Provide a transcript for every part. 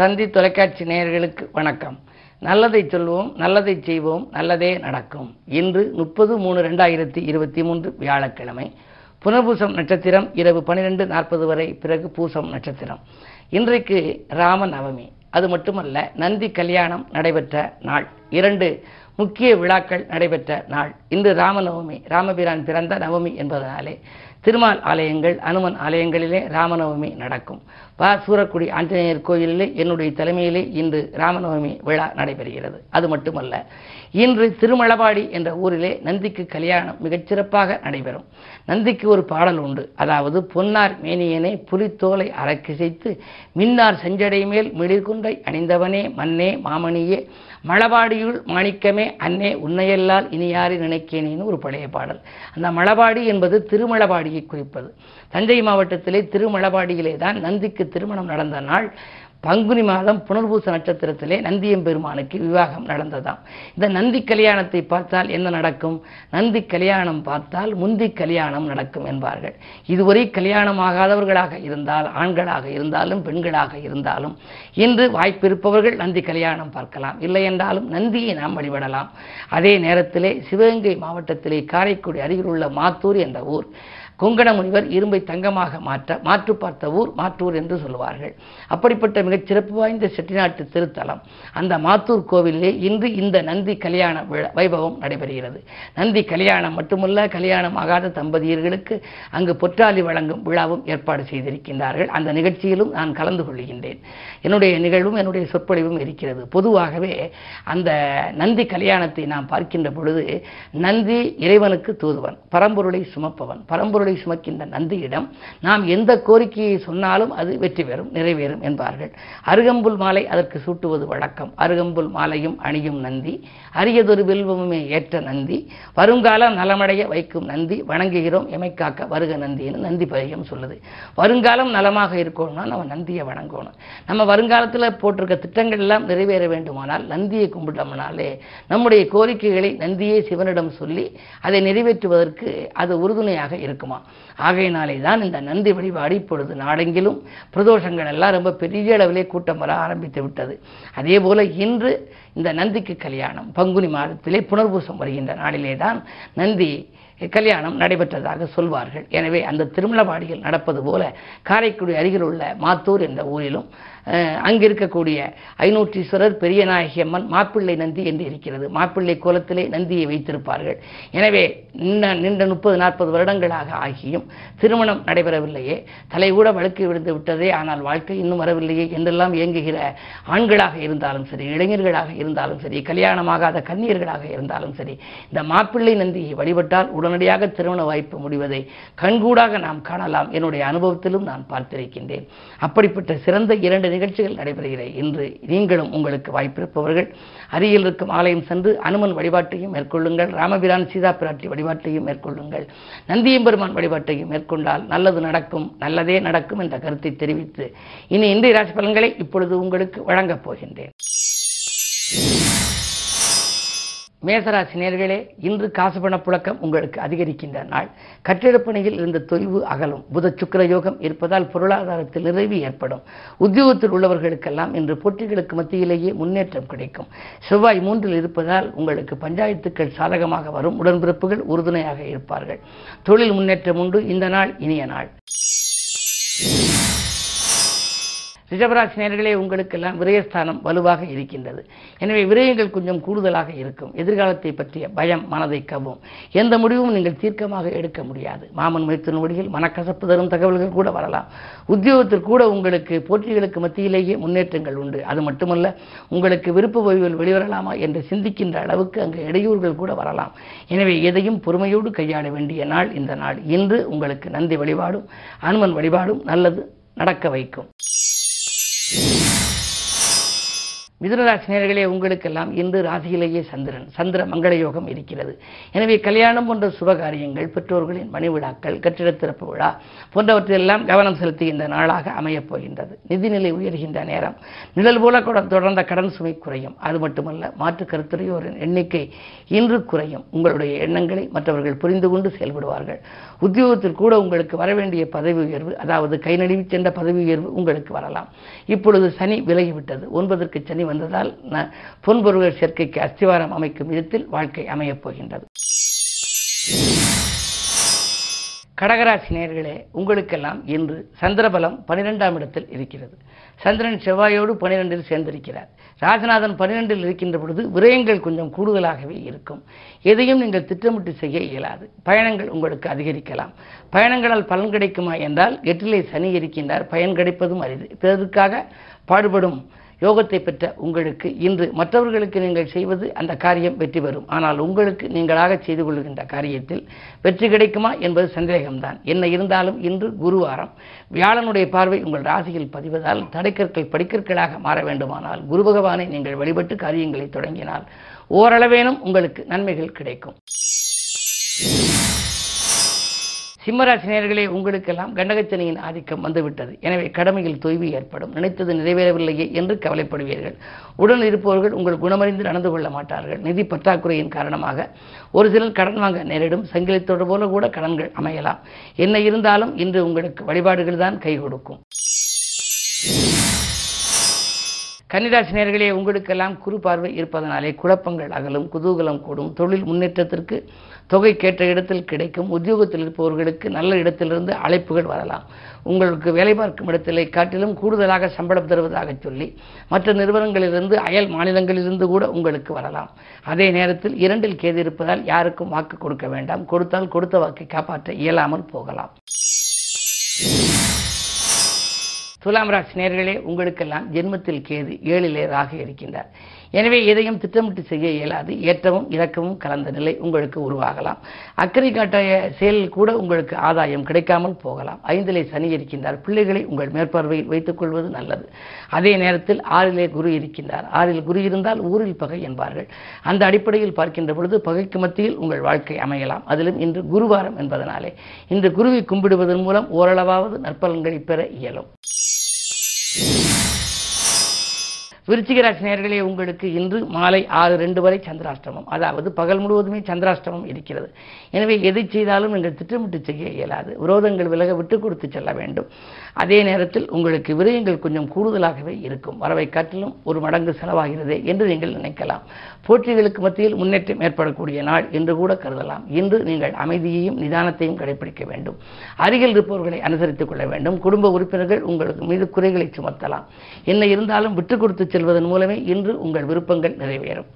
தந்தி தொலைக்காட்சி நேயர்களுக்கு வணக்கம். நல்லதை சொல்வோம் நல்லதை செய்வோம் நல்லதே நடக்கும். இன்று முப்பது மூணு ரெண்டாயிரத்தி இருபத்தி மூன்று வியாழக்கிழமை. புனர்பூசம் நட்சத்திரம் இரவு பன்னிரெண்டு நாற்பது வரை பிறகு பூசம் நட்சத்திரம். இன்றைக்கு ராம நவமி அது மட்டுமல்ல நந்தி கல்யாணம் நடைபெற்ற நாள். இரண்டு முக்கிய விழாக்கள் நடைபெற்ற நாள். இன்று ராமநவமி. ராமபிரான் பிறந்த நவமி என்பதனாலே திருமால் ஆலயங்கள் அனுமன் ஆலயங்களிலே ராமநவமி நடக்கும். பா சூரக்குடி ஆஞ்சநேயர் கோயிலில் என்னுடைய தலைமையிலே இன்று ராமநவமி விழா நடைபெறுகிறது. அது மட்டுமல்ல இன்று திருமலபாடி என்ற ஊரிலே நந்திக்கு கல்யாணம் மிகச்சிறப்பாக நடைபெறும். நந்திக்கு ஒரு பாடல் உண்டு. அதாவது பொன்னார் மேனியனை புலித்தோலை அரக்கிசைத்து மின்னார் செஞ்சடை மேல் மிளிர்குன்றை அணிந்தவனே மன்னே மாமணியே மலபாடியுள் மாணிக்கமே அன்னே உன்னையல்லால் இனியாரி நினைக்கேனேன்னு ஒரு பழைய பாடல். அந்த மலபாடி என்பது திருமலபாடியை குறிப்பது. தஞ்சை மாவட்டத்திலே திருமலபாடியிலே தான் நந்திக்கு திருமணம் நடந்த நாள் பங்குனி மாதம் புனர்பூச நட்சத்திரத்திலே நந்தியம்பெருமானுக்கு விவாகம் நடந்ததாம். இந்த நந்தி கல்யாணத்தை பார்த்தால் என்ன நடக்கும்? நந்தி கல்யாணம் பார்த்தால் முந்தி கல்யாணம் நடக்கும் என்பார்கள். இதுவரை கல்யாணமாகாதவர்களாக இருந்தால் ஆண்களாக இருந்தாலும் பெண்களாக இருந்தாலும் இன்று வாய்ப்பிருப்பவர்கள் நந்தி கல்யாணம் பார்க்கலாம். இல்லை என்றாலும் நந்தியை நாம் வழிபடலாம். அதே நேரத்திலே சிவகங்கை மாவட்டத்திலே காரைக்குடி அருகில் உள்ள மாத்தூர் என்ற ஊர் கொங்கண முனிவர் இரும்பை தங்கமாக மாற்ற மாற்று பார்த்த ஊர் மாற்றூர் என்று சொல்லுவார்கள். அப்படிப்பட்ட மிகச் சிறப்பு வாய்ந்த செட்டிநாட்டு திருத்தலம். அந்த மாத்தூர் கோவிலிலே இன்று இந்த நந்தி கல்யாண விழா வைபவம் நடைபெறுகிறது. நந்தி கல்யாணம் மட்டுமல்ல கல்யாணம் ஆகாத தம்பதியர்களுக்கு அங்கு பொற்றாலி வழங்கும் விழாவும் ஏற்பாடு செய்திருக்கின்றார்கள். அந்த நிகழ்ச்சியிலும் நான் கலந்து கொள்கின்றேன். என்னுடைய நிகழ்வும் என்னுடைய சொற்பொழிவும் இருக்கிறது. பொதுவாகவே அந்த நந்தி கல்யாணத்தை நாம் பார்க்கின்ற பொழுது நந்தி இறைவனுக்கு தூதுவன் பரம்பொருளை சுமப்பவன் பரம்பொருளை பொருளை சுமக்கின்ற நந்தியிடம் நாம் எந்த கோரிக்கையை சொன்னாலும் அது வெற்றி பெறும் நிறைவேறும் என்பார்கள். அருகம்புல் மாலை அதற்கு சூட்டுவது வழக்கம். அருகம்புல் மாலையும் அணியும் நந்தி அரியதொரு வில்வமுமே ஏற்ற நந்தி வருங்காலம் நலமடைய வைக்கும் நந்தி வணங்குகிறோம் எமைக்காக்க வருக நந்தின்னு நந்தி பதிகம் சொல்லுது. வருங்காலம் நலமாக இருக்கணும்னா நம்ம நந்தியை வணங்கணும். நம்ம வருங்காலத்தில் போட்டிருக்க திட்டங்கள் எல்லாம் நிறைவேற வேண்டுமானால் நந்தியை கும்பிட்டோம்னாலே நம்முடைய கோரிக்கைகளை நந்தியே சிவனிடம் சொல்லி அதை நிறைவேற்றுவதற்கு அது உறுதுணையாக இருக்குமா? ஆகையினாலே தான் இந்த நந்தி வழிபாடு இப்பொழுது நாடெங்கிலும் பிரதோஷங்கள் எல்லாம் ரொம்ப பெரிய அளவிலே கூட்டம் வர ஆரம்பித்து விட்டது. அதே போல இன்று இந்த நந்திக்கு கல்யாணம் பங்குனி மாதத்திலே புனர்பூசம் வருகின்ற நாளிலே தான் நந்தி கல்யாணம் நடைபெற்றதாக சொல்வார்கள். எனவே அந்த திருமலவாடியில் நடப்பது போல காரைக்குடி அருகில் உள்ள மாத்தூர் என்ற ஊரிலும் அங்கு இருக்கக்கூடிய ஐநூற்றீஸ்வரர் பெரியநாயகி அம்மன் மாப்பிள்ளை நந்தி என்று இருக்கிறது. மாப்பிள்ளை கோலத்திலே நந்தியை வைத்திருப்பார்கள். எனவே நின்ற முப்பது நாற்பது வருடங்களாக ஆகியும் திருமணம் நடைபெறவில்லையே. தலைகூட வழுக்கி விழுந்து விட்டதே ஆனால் வாழ்க்கை இன்னும் வரவில்லையே என்றெல்லாம் இயங்குகிற ஆண்களாக இருந்தாலும் சரி இளைஞர்களாக இருந்தாலும் சரி கல்யாணமாகாத கன்னியர்களாக இருந்தாலும் சரி இந்த மாப்பிள்ளை நந்தியை வழிபட்டால் உடனடியாக திருமண வாய்ப்பு முடிவதை கண்கூடாக நாம் காணலாம். என்னுடைய அனுபவத்திலும் நான் பார்த்திருக்கின்றேன். அப்படிப்பட்ட சிறந்த இரண்டு நிகழ்ச்சிகள் நடைபெறுகிற. இன்று நீங்களும் உங்களுக்கு வாய்ப்பிருப்பவர்கள் அருகில் இருக்கும் ஆலயம் சென்று அனுமன் வழிபாட்டையும் மேற்கொள்ளுங்கள் ராமபிரான் சீதா பிராட்டி வழிபாட்டையும் மேற்கொள்ளுங்கள். நந்தியம்பெருமான் வழிபாட்டையும் மேற்கொண்டால் நல்லது நடக்கும் நல்லதே நடக்கும் என்ற கருத்தை தெரிவித்து இனி இன்றைய ராசி பலன்களை இப்பொழுது உங்களுக்கு வழங்கப் போகின்றேன். மேசராசி நேர்களே இன்று காசு பண புழக்கம் உங்களுக்கு அதிகரிக்கின்ற நாள். கட்டிடப்பணியில் இருந்த தொய்வு அகலும். புத சுக்கர யோகம் இருப்பதால் பொருளாதாரத்தில் நிறைவு ஏற்படும். உத்தியோகத்தில் உள்ளவர்களுக்கெல்லாம் இன்று போட்டிகளுக்கு மத்தியிலேயே முன்னேற்றம் கிடைக்கும். செவ்வாய் மூன்றில் இருப்பதால் உங்களுக்கு பஞ்சாயத்துக்கள் சாதகமாக வரும். உடன்பிறப்புகள் உறுதுணையாக இருப்பார்கள். தொழில் முன்னேற்றம் உண்டு. இந்த நாள் இனிய நாள். ரிஷபராசி நேர்களே உங்களுக்கெல்லாம் விரயஸ்தானம் வலுவாக இருக்கின்றது. எனவே விரயங்கள் கொஞ்சம் கூடுதலாக இருக்கும். எதிர்காலத்தை பற்றிய பயம் மனதை கவ்வும். எந்த முடிவும் நீங்கள் தீர்க்கமாக எடுக்க முடியாது. மாமன் மைத்தின் வழியில் மனக்கசப்பு தரும் தகவல்கள் கூட வரலாம். உத்தியோகத்தில் கூட உங்களுக்கு போட்டிகளுக்கு மத்தியிலேயே முன்னேற்றங்கள் உண்டு. அது மட்டுமல்ல உங்களுக்கு விருப்ப ஓய்வில் வெளிவரலாமா என்று சிந்திக்கின்ற அளவுக்கு அங்கு இடையூறுகள் கூட வரலாம். எனவே எதையும் பொறுமையோடு கையாள வேண்டிய நாள் இந்த நாள். இன்று உங்களுக்கு நந்தி வழிபாடும் அனுமன் வழிபாடும் நல்லது நடக்க வைக்கும். மிதுனராசினியர்களே உங்களுக்கெல்லாம் இன்று ராசியிலேயே சந்திரன் சந்திர மங்கள யோகம் இருக்கிறது. எனவே கல்யாணம் போன்ற சுபகாரியங்கள் பெற்றோர்களின் மணிவிழாக்கள் கட்டிட திறப்பு விழா போன்றவற்றையெல்லாம் கவனம் செலுத்துகின்ற நாளாக அமையப் போகின்றது. நிதிநிலை உயர்கின்ற நேரம் நிழல் போல கூட தொடர்ந்த கடன் சுமை குறையும். அது மட்டுமல்ல மாற்று கருத்துறையோரின் எண்ணிக்கை இன்று குறையும். உங்களுடைய எண்ணங்களை மற்றவர்கள் புரிந்து கொண்டு செயல்படுவார்கள். உத்தியோகத்தில் கூட உங்களுக்கு வரவேண்டிய பதவி உயர்வு அதாவது கை நடுவி சென்ற பதவி உயர்வு உங்களுக்கு வரலாம். இப்பொழுது சனி விலகிவிட்டது. ஒன்பதற்கு சனி வந்ததால் ந- பொன்பொருள் சேர்க்கைக்கு அஸ்திவாரம் அமைக்கும் விதத்தில் வாழ்க்கை அமையப் போகின்றது. கடகராசி நேர்களே உங்களுக்கெல்லாம் இன்று சந்திரபலம் பனிரெண்டாம் இடத்தில் இருக்கிறது. சந்திரன் செவ்வாயோடு பனிரெண்டில் சேர்ந்திருக்கிறார். ராஜநாதன் பனிரெண்டில் இருக்கின்ற பொழுது விரயங்கள் கொஞ்சம் கூடுதலாகவே இருக்கும். எதையும் நீங்கள் திட்டமிட்டு செய்ய இயலாது. பயணங்கள் உங்களுக்கு அதிகரிக்கலாம். பயணங்களால் பலன் கிடைக்குமா என்றால் எட்டிலே சனி இருக்கின்றார். பயன் கிடைப்பதும் அரிது. பிறருக்காக பாடுபடும் யோகத்தை பெற்ற உங்களுக்கு இன்று மற்றவர்களுக்கு நீங்கள் செய்வது அந்த காரியம் வெற்றி பெறும். ஆனால் உங்களுக்கு நீங்களாக செய்து கொள்கின்ற காரியத்தில் வெற்றி கிடைக்குமா என்பது சந்தேகம்தான். என்ன இருந்தாலும் இன்று குருவாரம். வியாழனுடைய பார்வை உங்கள் ராசியில் பதிவதால் தடைக்கற்கள் படிக்கற்களாக மாற வேண்டுமானால் குரு பகவானை நீங்கள் வழிபட்டு காரியங்களை தொடங்கினால் ஓரளவேனும் உங்களுக்கு நன்மைகள் கிடைக்கும். சிம்மராசி நேர்களே உங்களுக்கெல்லாம் கண்டகச்சனையின் ஆதிக்கம் வந்துவிட்டது. எனவே கடமையில் தொய்வு ஏற்படும். நினைத்தது நிறைவேறவில்லையே என்று கவலைப்படுவீர்கள். உடன் இருப்பவர்கள் உங்கள் குணமறிந்து நடந்து கொள்ள மாட்டார்கள். நிதி பற்றாக்குறையின் காரணமாக ஒரு சிலர் கடன் வாங்க நேரிடும். சங்கிலித்தோடு போல கூட கடன்கள் அமையலாம். என்ன இருந்தாலும் இன்று உங்களுக்கு வழிபாடுகள் தான் கை கொடுக்கும். கன்னிராசி நேர்களே உங்களுக்கெல்லாம் குறு பார்வை இருப்பதனாலே குழப்பங்கள் அகலும் குதூகலம் கூடும். தொழில் முன்னேற்றத்திற்கு தொகை கேட்ட இடத்தில் கிடைக்கும். உத்தியோகத்தில் இருப்பவர்களுக்கு நல்ல இடத்திலிருந்து அழைப்புகள் வரலாம். உங்களுக்கு வேலை பார்க்கும் இடத்திலே காட்டிலும் கூடுதலாக சம்பளம் தருவதாக சொல்லி மற்ற நிறுவனங்களிலிருந்து அயல் மாநிலங்களிலிருந்து கூட உங்களுக்கு வரலாம். அதே நேரத்தில் இரண்டில் கேது இருப்பதால் யாருக்கும் வாக்கு கொடுக்க வேண்டாம். கொடுத்தால் கொடுத்த வாக்கை காப்பாற்ற இயலாமல் போகலாம். துலாம் ராசி நேர்களே உங்களுக்கெல்லாம் ஜென்மத்தில் கேது ஏழிலே ராக இருக்கின்றார். எனவே எதையும் திட்டமிட்டு செய்ய இயலாது ஏற்றமும் இறக்கமும் கலந்த நிலை உங்களுக்கு உருவாகலாம். அக்கறை காட்டிய செயலில் கூட உங்களுக்கு ஆதாயம் கிடைக்காமல் போகலாம். ஐந்திலே சனி இருக்கின்றார். பிள்ளைகளை உங்கள் மேற்பார்வையில் வைத்துக் கொள்வது நல்லது. அதே நேரத்தில் ஆறிலே குரு இருக்கின்றார். ஆறில் குரு இருந்தால் ஊரில் பகை என்பார்கள். அந்த அடிப்படையில் பார்க்கின்ற பொழுது பகைக்கு மத்தியில் உங்கள் வாழ்க்கை அமையலாம். அதிலும் இன்று குருவாரம் என்பதனாலே இன்று குருவை கும்பிடுவதன் மூலம் ஓரளவாவது நற்பலன்களை பெற இயலும். விருச்சிக நேர்களே உங்களுக்கு இன்று மாலை ஆறு ரெண்டு வரை சந்திராஷ்டமம். அதாவது பகல் முழுவதுமே சந்திராஷ்டமம் இருக்கிறது. எனவே எதை செய்தாலும் நீங்கள் திட்டமிட்டு செய்ய இயலாது. விரோதங்கள் விலக விட்டு கொடுத்து செல்ல வேண்டும். அதே நேரத்தில் உங்களுக்கு விரயங்கள் கொஞ்சம் கூடுதலாகவே இருக்கும். வரவை காட்டிலும் ஒரு மடங்கு செலவாகிறதே என்று நீங்கள் நினைக்கலாம். போட்டிகளுக்கு மத்தியில் முன்னேற்றம் ஏற்படக்கூடிய நாள் என்று கூட கருதலாம். இன்று நீங்கள் அமைதியையும் நிதானத்தையும் கடைபிடிக்க வேண்டும். அருகில் இருப்பவர்களை அனுசரித்துக் கொள்ள வேண்டும். குடும்ப உறுப்பினர்கள் உங்களுக்கு மீது குறைகளை சுமத்தலாம். என்ன இருந்தாலும் விட்டுக் கொடுத்து செல்வதன் மூலமே இன்று உங்கள் விருப்பங்கள் நிறைவேறும்.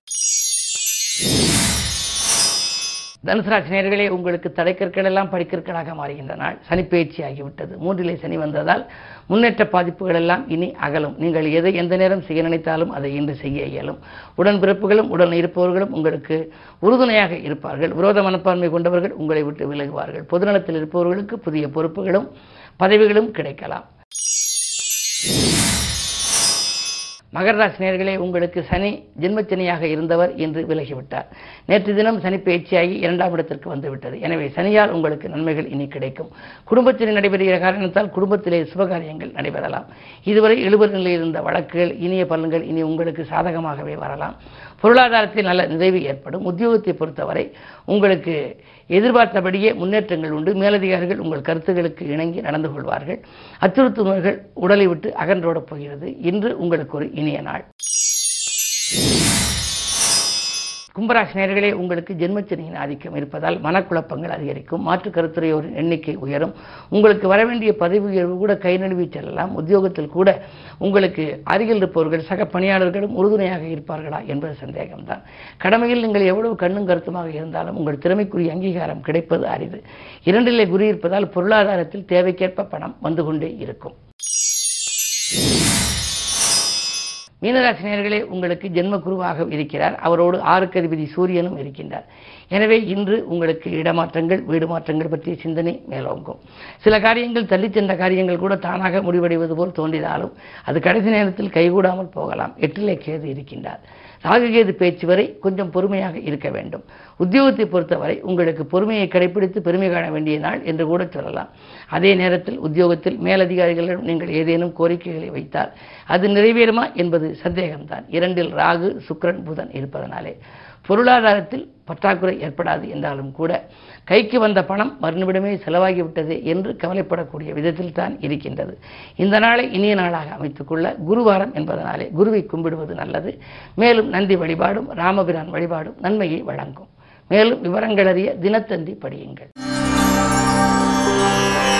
தனுசராசி நேர்களே உங்களுக்கு தடைக்கற்கள் எல்லாம் படிக்கற்களாக மாறுகின்ற நாள். சனிப்பெயர்ச்சி ஆகிவிட்டது. மூன்றிலே சனி வந்ததால் முன்னேற்ற பாதிப்புகள் எல்லாம் இனி அகலும். நீங்கள் எதை எந்த நேரம் செய்ய நினைத்தாலும் அதை இன்று செய்ய இயலும். உடன்பிறப்புகளும் உடன் இருப்பவர்களும் உங்களுக்கு உறுதுணையாக இருப்பார்கள். விரோத மனப்பான்மை கொண்டவர்கள் உங்களை விட்டு விலகுவார்கள். பொதுநலத்தில் இருப்பவர்களுக்கு புதிய பொறுப்புகளும் பதவிகளும் கிடைக்கலாம். மகர ராசி உங்களுக்கு சனி ஜென்மச்சனியாக இருந்தவர் இன்று விலகிவிட்டார். நேற்று தினம் சனி பயிற்சியாகி இரண்டாம் இடத்திற்கு வந்துவிட்டது. எனவே சனியால் உங்களுக்கு நன்மைகள் இனி கிடைக்கும். குடும்பத்தில் நடைபெறுகிற காரணத்தால் குடும்பத்திலே சுபகாரியங்கள் நடைபெறலாம். இதுவரை எழுபது நிலையில் இருந்த வழக்குகள் இனிய பலன்கள் இனி உங்களுக்கு சாதகமாகவே வரலாம். பொருளாதாரத்தில் நல்ல நிறைவு ஏற்படும். உத்தியோகத்தை பொறுத்தவரை உங்களுக்கு எதிர்பார்த்தபடியே முன்னேற்றங்கள் உண்டு. மேலதிகாரிகள் உங்கள் கருத்துகளுக்கு இணங்கி நடந்து கொள்வார்கள். அச்சுறுத்துபவர்கள் உடலை விட்டு அகன்றோடப் போகிறது. இன்று உங்களுக்கு ஒரு இனிய நாள். கும்பராசி நேர்களே உங்களுக்கு ஜென்மச்சனியின் ஆதிக்கம் இருப்பதால் மனக்குழப்பங்கள் அதிகரிக்கும் மாற்று கருத்துரையோரின் எண்ணிக்கை உயரும். உங்களுக்கு வரவேண்டிய பதவி உயர்வு கூட கை நழுவி செல்லலாம். உத்தியோகத்தில் கூட உங்களுக்கு அருகில் இருப்பவர்கள் சக பணியாளர்களும் உறுதுணையாக இருப்பார்களா என்பது சந்தேகம்தான். கடமையில் நீங்கள் எவ்வளவு கண்ணும் கருத்துமாக இருந்தாலும் உங்கள் திறமைக்குரிய அங்கீகாரம் கிடைப்பது அரிது. இரண்டிலே குறி இருப்பதால் பொருளாதாரத்தில் தேவைக்கேற்ப பணம் வந்து கொண்டே இருக்கும். மீனராசினியர்களே உங்களுக்கு ஜென்ம குருவாக இருக்கிறார். அவரோடு ஆறுக்கு அதிபதி சூரியனும் இருக்கின்றார். எனவே இன்று உங்களுக்கு இடமாற்றங்கள் வீடு மாற்றங்கள் பற்றிய சிந்தனை மேலோங்கும். சில காரியங்கள் தள்ளிச் சென்ற காரியங்கள் கூட தானாக முடிவடைவது போல் தோன்றினாலும் அது கடைசி நேரத்தில் கைகூடாமல் போகலாம். எட்டிலே கேது இருக்கின்றார். ராகுகேது பேச்சு வரை கொஞ்சம் பொறுமையாக இருக்க வேண்டும். உத்தியோகத்தை பொறுத்தவரை உங்களுக்கு பொறுமையை கடைபிடித்து பெருமை காண வேண்டிய நாள் என்று கூட சொல்லலாம். அதே நேரத்தில் உத்தியோகத்தில் மேலதிகாரிகளிடம் நீங்கள் ஏதேனும் கோரிக்கைகளை வைத்தால் அது நிறைவேறுமா என்பது சந்தேகம்தான். இரண்டில் ராகு சுக்ரன் புதன் இருப்பதனாலே. பொருளாதாரத்தில் பற்றாக்குறை ஏற்படாது என்றாலும் கூட கைக்கு வந்த பணம் மறுநிமிடமே செலவாகிவிட்டது என்று கவலைப்படக்கூடிய விதத்தில் தான் இருக்கின்றது. இந்த நாளை இனிய நாளாக அமைத்துக்கொள்ள குருவாரம் என்பதனாலே குருவை கும்பிடுவது நல்லது. மேலும் நந்தி வழிபாடும் ராமபிரான் வழிபாடும் நன்மையை வழங்கும். மேலும் விவரங்களறிய தினத்தந்தி படியுங்கள்.